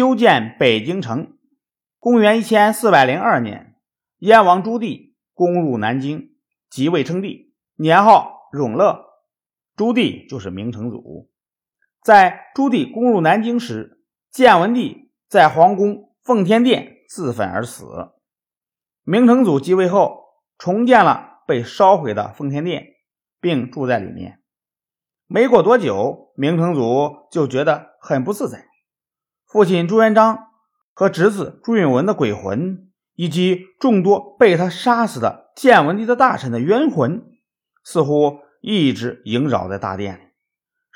修建北京城。公元一千四百零二年，燕王朱棣攻入南京，即位称帝，年号永乐。朱棣就是明成祖。在朱棣攻入南京时，建文帝在皇宫奉天殿自焚而死。明成祖继位后，重建了被烧毁的奉天殿，并住在里面。没过多久，明成祖就觉得很不自在。父亲朱元璋和侄子朱允文的鬼魂，以及众多被他杀死的建文帝的大臣的冤魂，似乎一直萦绕在大殿里，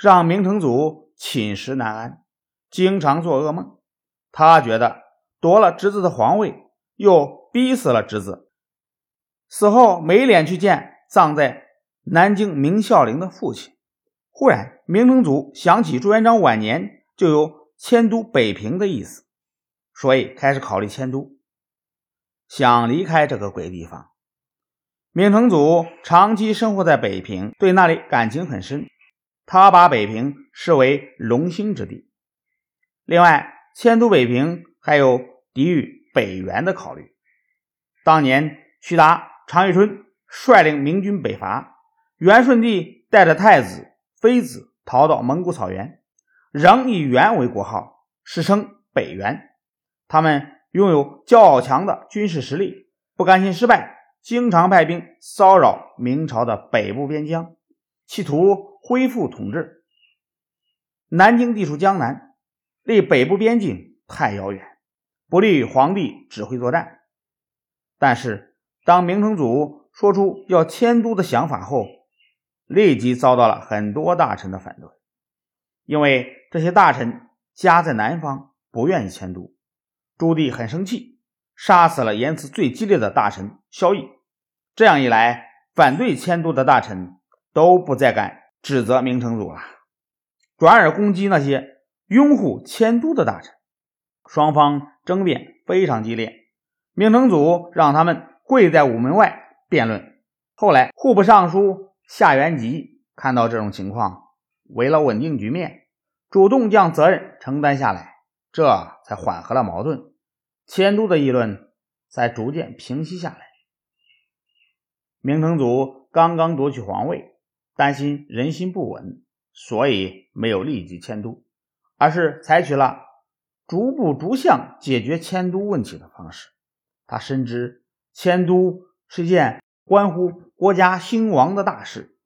让明成祖寝食难安，经常做噩梦。他觉得夺了侄子的皇位，又逼死了侄子，死后没脸去见葬在南京明孝陵的父亲。忽然，明成祖想起朱元璋晚年就有迁都北平的意思，所以开始考虑迁都，想离开这个鬼地方。明成祖长期生活在北平，对那里感情很深，他把北平视为龙兴之地。另外，迁都北平还有抵御北元的考虑。当年，徐达、常遇春率领明军北伐，元顺帝带着太子。妃子逃到蒙古草原，仍以元为国号，史称北元。他们拥有较强的军事实力，不甘心失败，经常派兵骚扰明朝的北部边疆，企图恢复统治。南京地处江南，离北部边境太遥远，不利于皇帝指挥作战。但是，当明成祖说出要迁都的想法后，立即遭到了很多大臣的反对，因为这些大臣家在南方，不愿意迁都。朱棣很生气，杀死了言辞最激烈的大臣萧绎。这样一来，反对迁都的大臣都不再敢指责明成祖了，转而攻击那些拥护迁都的大臣。双方争辩非常激烈，明成祖让他们跪在午门外辩论。后来，户部尚书。夏元吉看到这种情况，为了稳定局面，主动将责任承担下来，这才缓和了矛盾，迁都的议论才逐渐平息下来。明成祖刚刚夺取皇位，担心人心不稳，所以没有立即迁都，而是采取了逐步逐项解决迁都问题的方式。他深知迁都是件关乎。国家兴亡的大事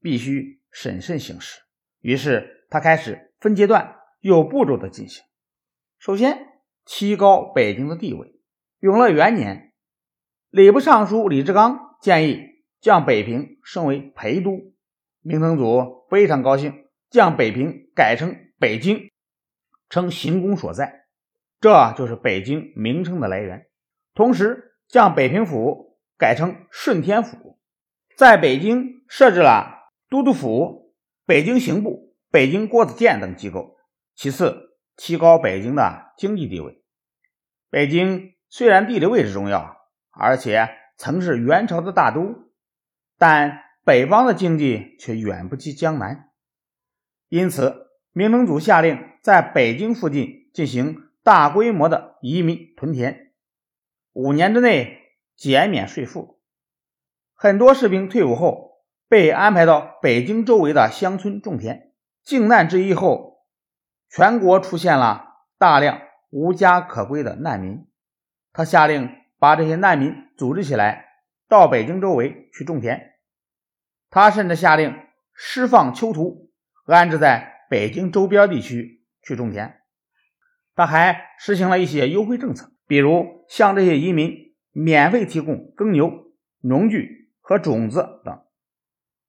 必须审慎行事，于是他开始分阶段、有步骤的进行。首先，提高北京的地位。永乐元年，礼部尚书李志刚建议将北平升为陪都，明成祖非常高兴，将北平改成北京，称行宫所在，这就是北京名称的来源。同时，将北平府。改成顺天府，在北京设置了都督府、北京刑部、北京国子监等机构。其次，提高北京的经济地位。北京虽然地理位置重要，而且曾是元朝的大都，但北方的经济却远不及江南。因此，明成祖下令在北京附近进行大规模的移民屯田，五年之内。减免税赋，很多士兵退伍后被安排到北京周围的乡村种田。靖难之役后，全国出现了大量无家可归的难民。他下令把这些难民组织起来，到北京周围去种田。他甚至下令释放囚徒，安置在北京周边地区去种田。他还实行了一些优惠政策，比如向这些移民。免费提供耕牛、农具和种子等，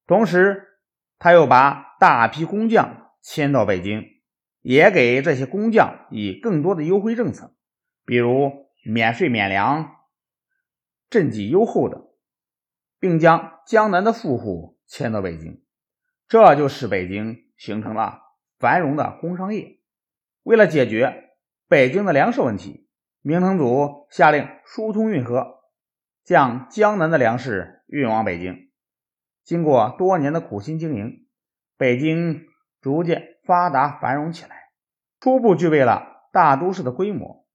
同时他又把大批工匠迁到北京，也给这些工匠以更多的优惠政策，比如免税、免粮、赈济优厚等，并将江南的富户迁到北京，这就使北京形成了繁荣的工商业。为了解决北京的粮食问题。明成祖下令疏通运河，将江南的粮食运往北京。经过多年的苦心经营，北京逐渐发达繁荣起来，初步具备了大都市的规模，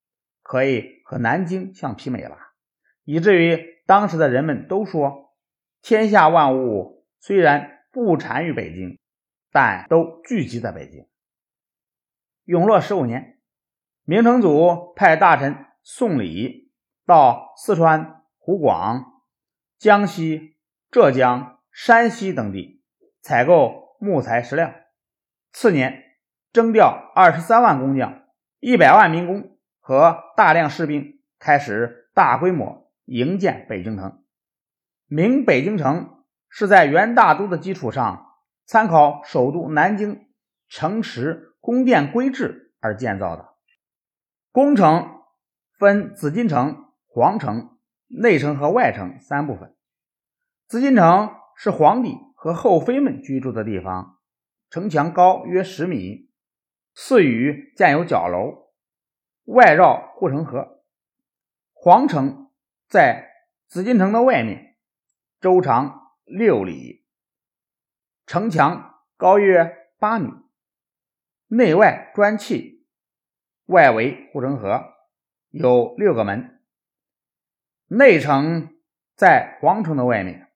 可以和南京相媲美了，以至于当时的人们都说，天下万物虽然不产于北京，但都聚集在北京。永乐十五年，明成祖派大臣宋礼到四川、湖广、江西、浙江、山西等地采购木材石料。次年，征调二十三万工匠、一百万民工和大量士兵，开始大规模营建北京城。明北京城是在元大都的基础上，参考首都南京城池宫殿规制而建造的。宫城分紫禁城、皇城、内城和外城三部分。紫禁城是皇帝和后妃们居住的地方。城墙高约十米，四隅建有角楼，外绕护城河。皇城在紫禁城的外面，周长六里，城墙高约八米，内外砖砌，外围护城河，有六个门。内城在皇城的外面，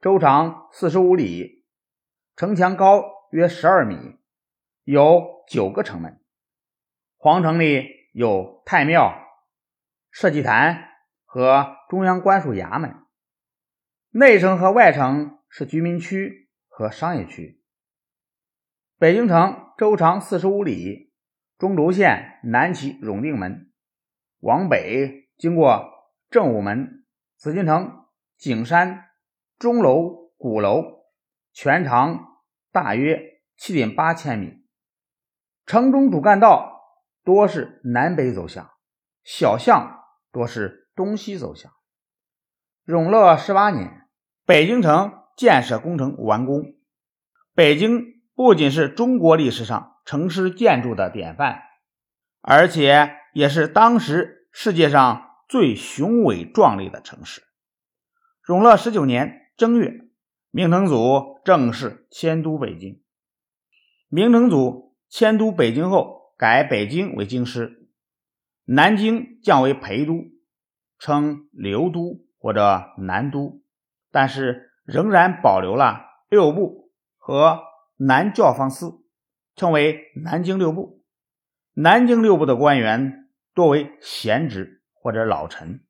周长四十五里。城墙高约十二米，有九个城门。皇城里有太庙、社稷坛和中央官署衙门。内城和外城是居民区和商业区。北京城周长四十五里，中轴线南起永定门，往北经过正午门、紫禁城、景山、钟楼、鼓楼，全长。大约七点八千米，城中主干道多是南北走向，小巷多是东西走向。永乐十八年，北京城建设工程完工。北京不仅是中国历史上城市建筑的典范，而且也是当时世界上最雄伟壮丽的城市。永乐十九年正月。明成祖正式迁都北京。明成祖迁都北京后，改北京为京师，南京降为陪都，称留都或者南都，但是仍然保留了六部和南教坊司，称为南京六部。南京六部的官员多为闲职或者老臣。